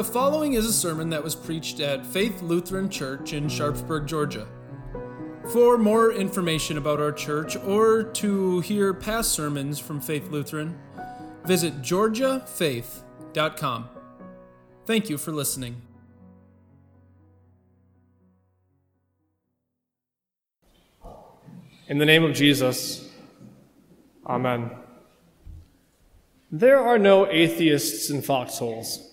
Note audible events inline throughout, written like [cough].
The following is a sermon that was preached at Faith Lutheran Church in Sharpsburg, Georgia. For more information about our church or to hear past sermons from Faith Lutheran, visit georgiafaith.com. Thank you for listening. In the name of Jesus, Amen. There are no atheists in foxholes.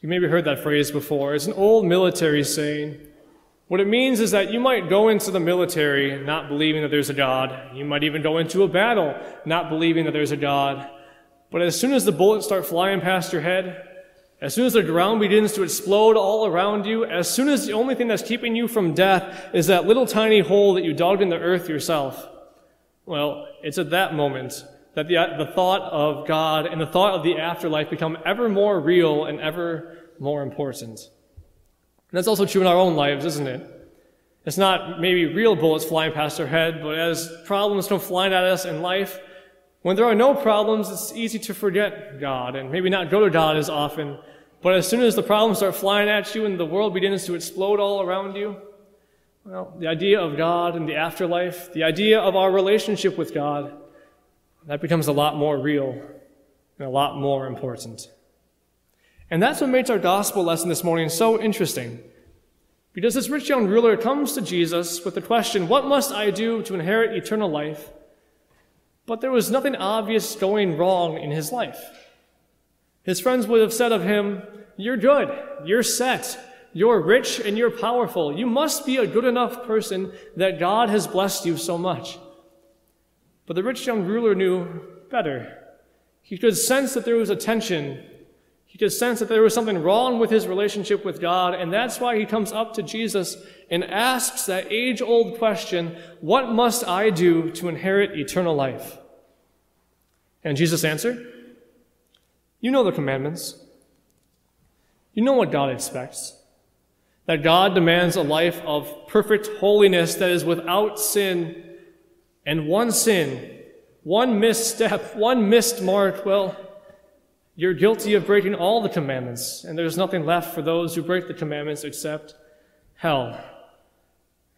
You maybe heard that phrase before. It's an old military saying. What it means is that you might go into the military not believing that there's a God. You might even go into a battle not believing that there's a God. But as soon as the bullets start flying past your head, as soon as the ground begins to explode all around you, as soon as the only thing that's keeping you from death is that little tiny hole that you dug in the earth yourself, well, it's at that moment that the, the thought of God and the thought of the afterlife become ever more real and ever more important. And that's also true in our own lives, isn't it? It's not maybe real bullets flying past our head, but as problems come flying at us in life, when there are no problems, it's easy to forget God and maybe not go to God as often. But as soon as the problems start flying at you and the world begins to explode all around you, well, the idea of God and the afterlife, the idea of our relationship with God, that becomes a lot more real and a lot more important. And that's what makes our gospel lesson this morning so interesting. Because this rich young ruler comes to Jesus with the question, What must I do to inherit eternal life? But there was nothing obvious going wrong in his life. His friends would have said of him, You're good, you're set, you're rich, and you're powerful. You must be a good enough person that God has blessed you so much. But the rich young ruler knew better. He could sense that there was a tension. He could sense that there was something wrong with his relationship with God, and that's why he comes up to Jesus and asks that age old question What must I do to inherit eternal life? And Jesus answered, You know the commandments. You know what God expects. That God demands a life of perfect holiness that is without sin and one sin, one misstep, one missed mark, well, you're guilty of breaking all the commandments, and there's nothing left for those who break the commandments except hell,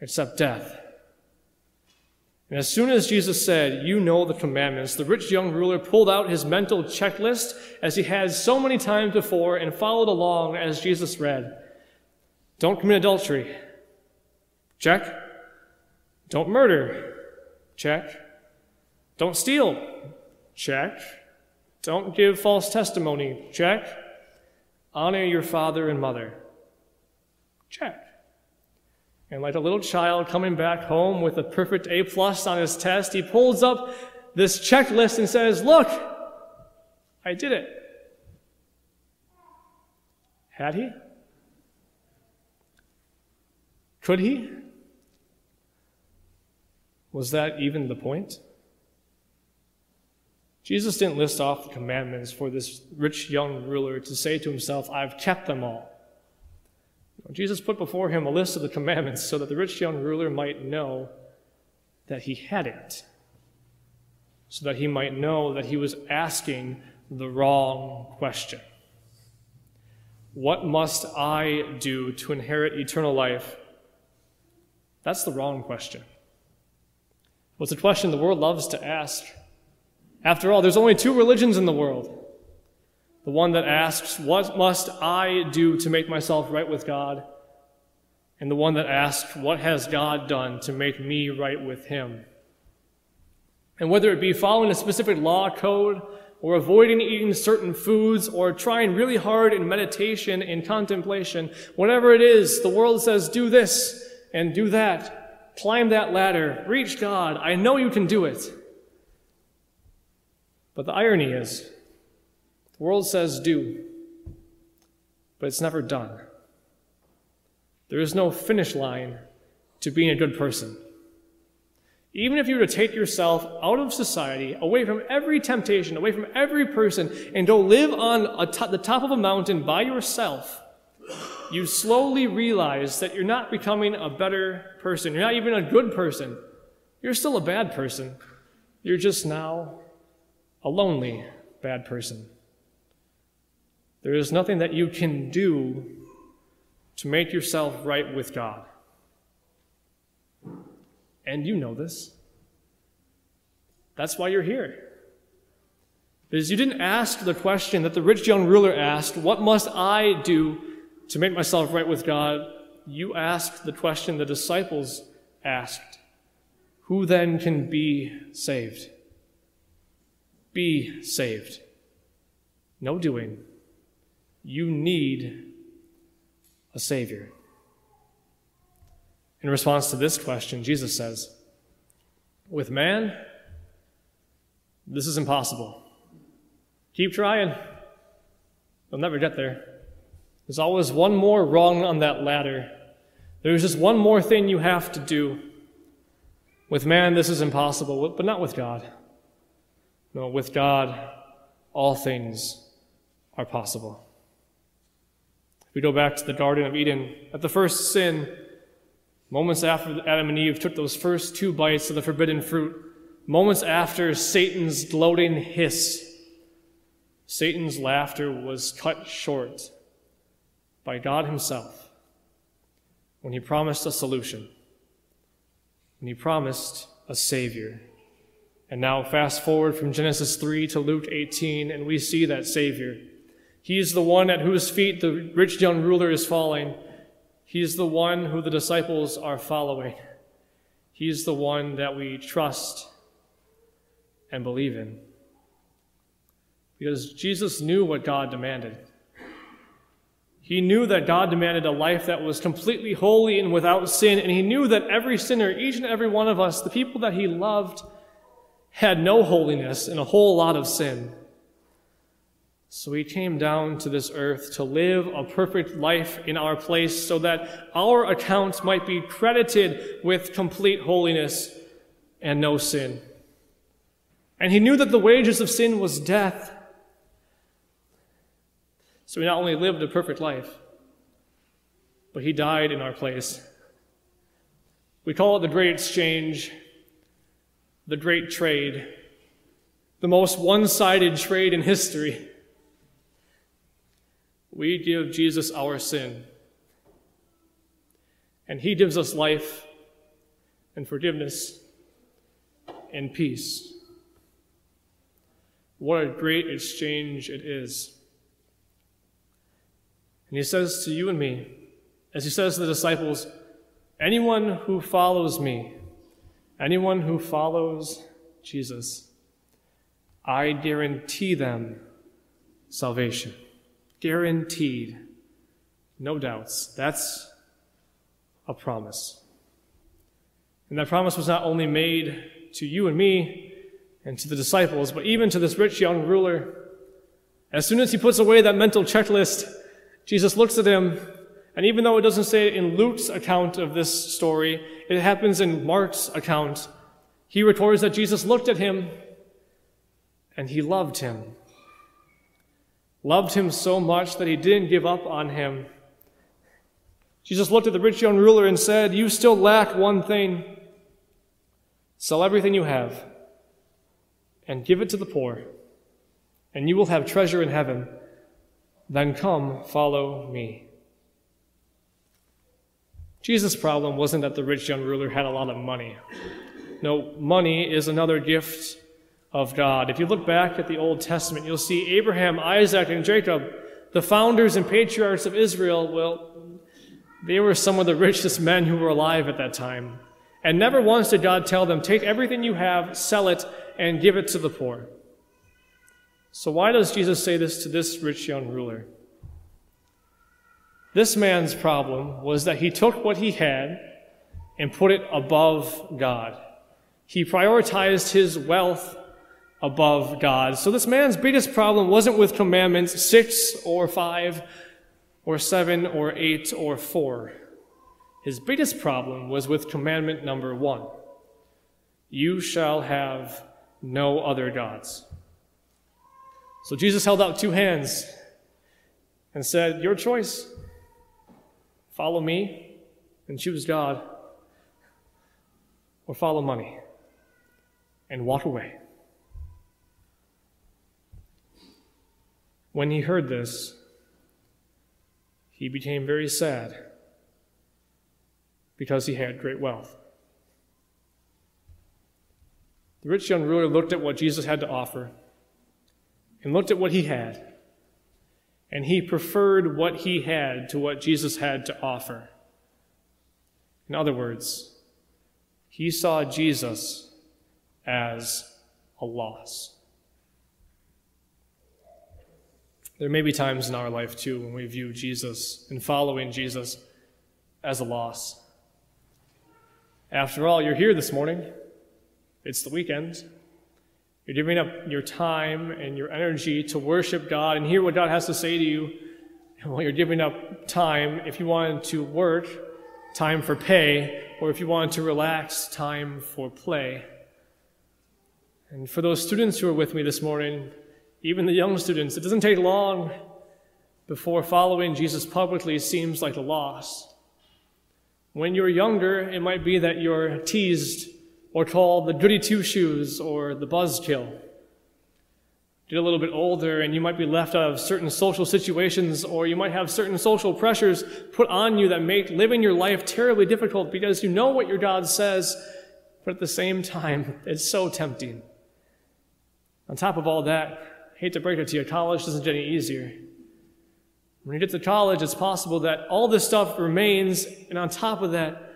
except death. And as soon as Jesus said, You know the commandments, the rich young ruler pulled out his mental checklist, as he had so many times before, and followed along as Jesus read. Don't commit adultery. Check. Don't murder. Check. Don't steal. Check. Don't give false testimony. Check. Honor your father and mother. Check. And like a little child coming back home with a perfect A plus on his test, he pulls up this checklist and says, Look, I did it. Had he? Could he? Was that even the point? Jesus didn't list off the commandments for this rich young ruler to say to himself, I've kept them all. Jesus put before him a list of the commandments so that the rich young ruler might know that he hadn't, so that he might know that he was asking the wrong question. What must I do to inherit eternal life? That's the wrong question. Well, it's a question the world loves to ask. After all, there's only two religions in the world the one that asks, What must I do to make myself right with God? And the one that asks, What has God done to make me right with Him? And whether it be following a specific law code, or avoiding eating certain foods, or trying really hard in meditation and contemplation, whatever it is, the world says, Do this and do that climb that ladder, reach God. I know you can do it. But the irony is, the world says do, but it's never done. There is no finish line to being a good person. Even if you were to take yourself out of society, away from every temptation, away from every person, and go live on the top of a mountain by yourself, you slowly realize that you're not becoming a better person. You're not even a good person. You're still a bad person. You're just now a lonely bad person. There is nothing that you can do to make yourself right with God. And you know this. That's why you're here. Because you didn't ask the question that the rich young ruler asked, What must I do to make myself right with God? You asked the question the disciples asked Who then can be saved? Be saved. No doing. You need a Savior. In response to this question, Jesus says, With man, this is impossible. Keep trying. You'll never get there. There's always one more rung on that ladder. There's just one more thing you have to do. With man, this is impossible, but not with God. No, with God, all things are possible. If we go back to the Garden of Eden, at the first sin, moments after Adam and Eve took those first two bites of the forbidden fruit, moments after Satan's gloating hiss, Satan's laughter was cut short by God Himself when He promised a solution, when He promised a Savior. And now, fast forward from Genesis 3 to Luke 18, and we see that Savior. He is the one at whose feet the rich young ruler is falling. He is the one who the disciples are following. He is the one that we trust and believe in because Jesus knew what God demanded. He knew that God demanded a life that was completely holy and without sin, and he knew that every sinner, each and every one of us, the people that he loved, had no holiness and a whole lot of sin. So he came down to this earth to live a perfect life in our place so that our accounts might be credited with complete holiness and no sin. And he knew that the wages of sin was death. So he not only lived a perfect life, but he died in our place. We call it the great exchange, the great trade, the most one sided trade in history. We give Jesus our sin, and he gives us life and forgiveness and peace. What a great exchange it is. And he says to you and me, as he says to the disciples, anyone who follows me, anyone who follows Jesus, I guarantee them salvation. Guaranteed. No doubts. That's a promise. And that promise was not only made to you and me and to the disciples, but even to this rich young ruler. As soon as he puts away that mental checklist, Jesus looks at him, and even though it doesn't say in Luke's account of this story, it happens in Mark's account. He records that Jesus looked at him and he loved him. Loved him so much that he didn't give up on him. Jesus looked at the rich young ruler and said, You still lack one thing. Sell everything you have and give it to the poor, and you will have treasure in heaven. Then come, follow me. Jesus' problem wasn't that the rich young ruler had a lot of money. No, money is another gift of God. If you look back at the Old Testament, you'll see Abraham, Isaac, and Jacob, the founders and patriarchs of Israel, well, they were some of the richest men who were alive at that time. And never once did God tell them, take everything you have, sell it, and give it to the poor. So, why does Jesus say this to this rich young ruler? This man's problem was that he took what he had and put it above God. He prioritized his wealth above God. So, this man's biggest problem wasn't with commandments six or five or seven or eight or four. His biggest problem was with commandment number one You shall have no other gods. So Jesus held out two hands and said, Your choice. Follow me and choose God, or follow money and walk away. When he heard this, he became very sad because he had great wealth. The rich young ruler looked at what Jesus had to offer and looked at what he had, and he preferred what he had to what Jesus had to offer. In other words, he saw Jesus as a loss. There may be times in our life, too, when we view Jesus and following Jesus as a loss. After all, you're here this morning. It's the weekend. You're giving up your time and your energy to worship God and hear what God has to say to you. While you're giving up time, if you wanted to work, time for pay, or if you wanted to relax, time for play. And for those students who are with me this morning, even the young students, it doesn't take long before following Jesus publicly seems like a loss. When you're younger, it might be that you're teased or called the goody two shoes or the buzzkill. Get a little bit older and you might be left out of certain social situations or you might have certain social pressures put on you that make living your life terribly difficult because you know what your God says, but at the same time, [laughs] it's so tempting. On top of all that, I hate to break it to you, college doesn't get any easier. When you get to college, it's possible that all this stuff remains, and on top of that,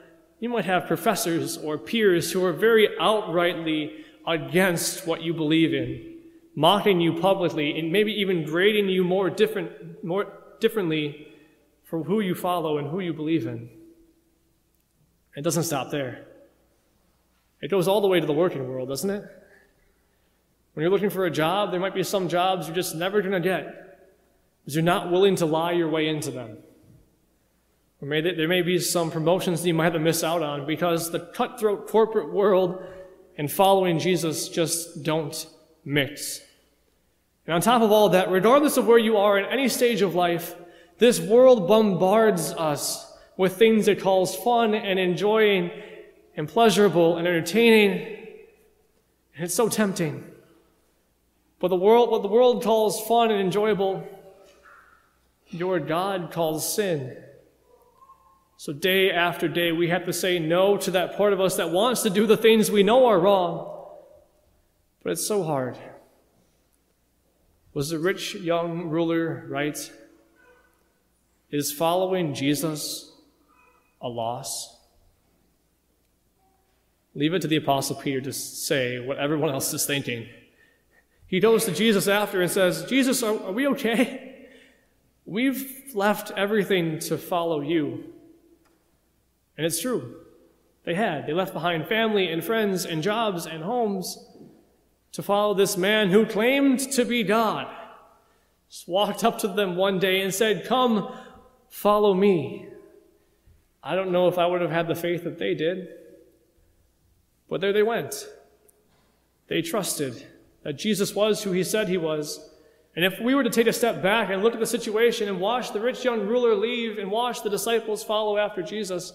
you might have professors or peers who are very outrightly against what you believe in, mocking you publicly, and maybe even grading you more different, more differently for who you follow and who you believe in. It doesn't stop there. It goes all the way to the working world, doesn't it? When you're looking for a job, there might be some jobs you're just never going to get because you're not willing to lie your way into them. Or may there may be some promotions that you might have to miss out on because the cutthroat corporate world and following Jesus just don't mix. And on top of all that, regardless of where you are in any stage of life, this world bombards us with things it calls fun and enjoying and pleasurable and entertaining. And it's so tempting. But the world, what the world calls fun and enjoyable, your God calls sin. So, day after day, we have to say no to that part of us that wants to do the things we know are wrong. But it's so hard. Was the rich young ruler right? Is following Jesus a loss? Leave it to the Apostle Peter to say what everyone else is thinking. He goes to Jesus after and says, Jesus, are, are we okay? We've left everything to follow you. And it's true. They had. They left behind family and friends and jobs and homes to follow this man who claimed to be God. Just walked up to them one day and said, Come, follow me. I don't know if I would have had the faith that they did, but there they went. They trusted that Jesus was who he said he was. And if we were to take a step back and look at the situation and watch the rich young ruler leave and watch the disciples follow after Jesus,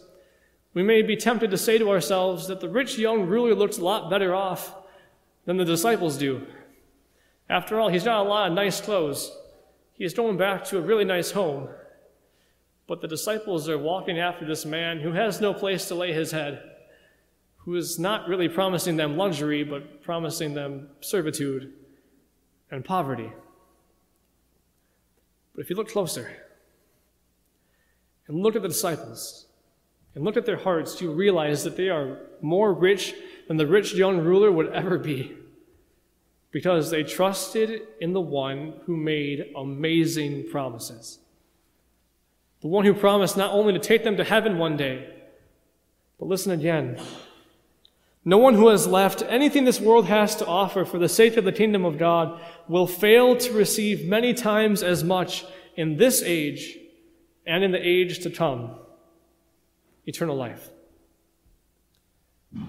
we may be tempted to say to ourselves that the rich young ruler looks a lot better off than the disciples do. After all, he's got a lot of nice clothes. He's going back to a really nice home. But the disciples are walking after this man who has no place to lay his head, who is not really promising them luxury, but promising them servitude and poverty. But if you look closer and look at the disciples, and look at their hearts, you realize that they are more rich than the rich young ruler would ever be because they trusted in the one who made amazing promises. The one who promised not only to take them to heaven one day, but listen again. No one who has left anything this world has to offer for the sake of the kingdom of God will fail to receive many times as much in this age and in the age to come eternal life.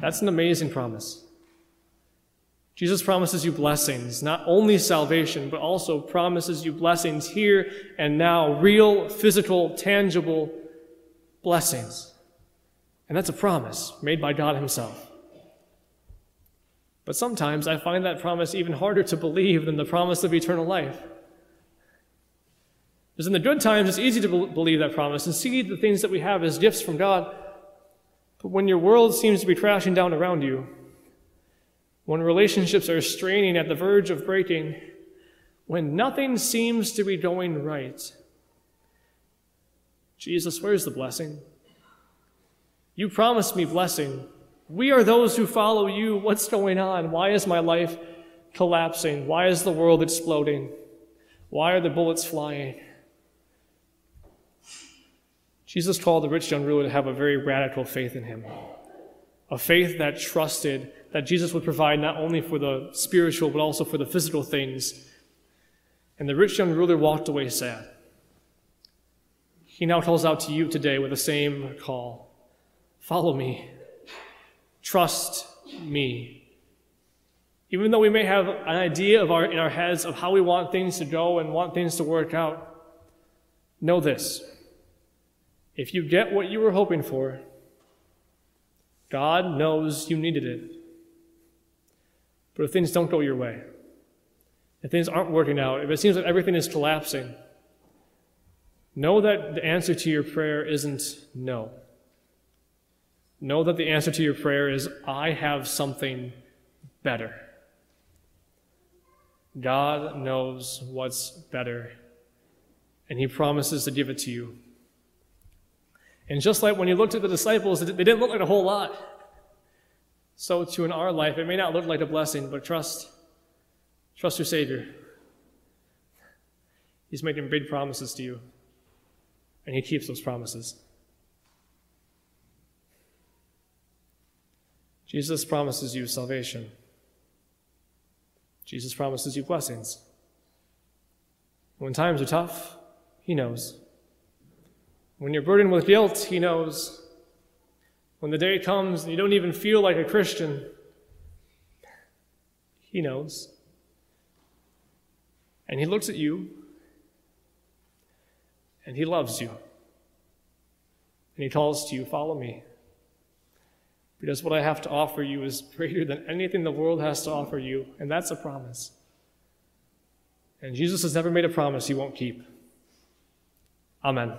That's an amazing promise. Jesus promises you blessings, not only salvation, but also promises you blessings here and now, real, physical, tangible blessings. And that's a promise made by God Himself. But sometimes I find that promise even harder to believe than the promise of eternal life. Because in the good times, it's easy to believe that promise and see the things that we have as gifts from God. But when your world seems to be crashing down around you, when relationships are straining at the verge of breaking, when nothing seems to be going right, Jesus, where's the blessing? You promised me blessing. We are those who follow you. What's going on? Why is my life collapsing? Why is the world exploding? Why are the bullets flying? Jesus called the rich young ruler to have a very radical faith in him. A faith that trusted that Jesus would provide not only for the spiritual, but also for the physical things. And the rich young ruler walked away sad. He now calls out to you today with the same call Follow me. Trust me. Even though we may have an idea of our, in our heads of how we want things to go and want things to work out, know this if you get what you were hoping for, God knows you needed it. But if things don't go your way, if things aren't working out, if it seems like everything is collapsing, know that the answer to your prayer isn't no. Know that the answer to your prayer is, I have something better. God knows what's better, and He promises to give it to you. And just like when you looked at the disciples, they didn't look like a whole lot. So too in our life, it may not look like a blessing, but trust. Trust your Savior. He's making big promises to you, and He keeps those promises. Jesus promises you salvation. Jesus promises you blessings. When times are tough, He knows. When you're burdened with guilt, He knows. When the day comes and you don't even feel like a Christian, He knows. And He looks at you and He loves you. And He calls to you, Follow me. Because what I have to offer you is greater than anything the world has to offer you, and that's a promise. And Jesus has never made a promise he won't keep. Amen.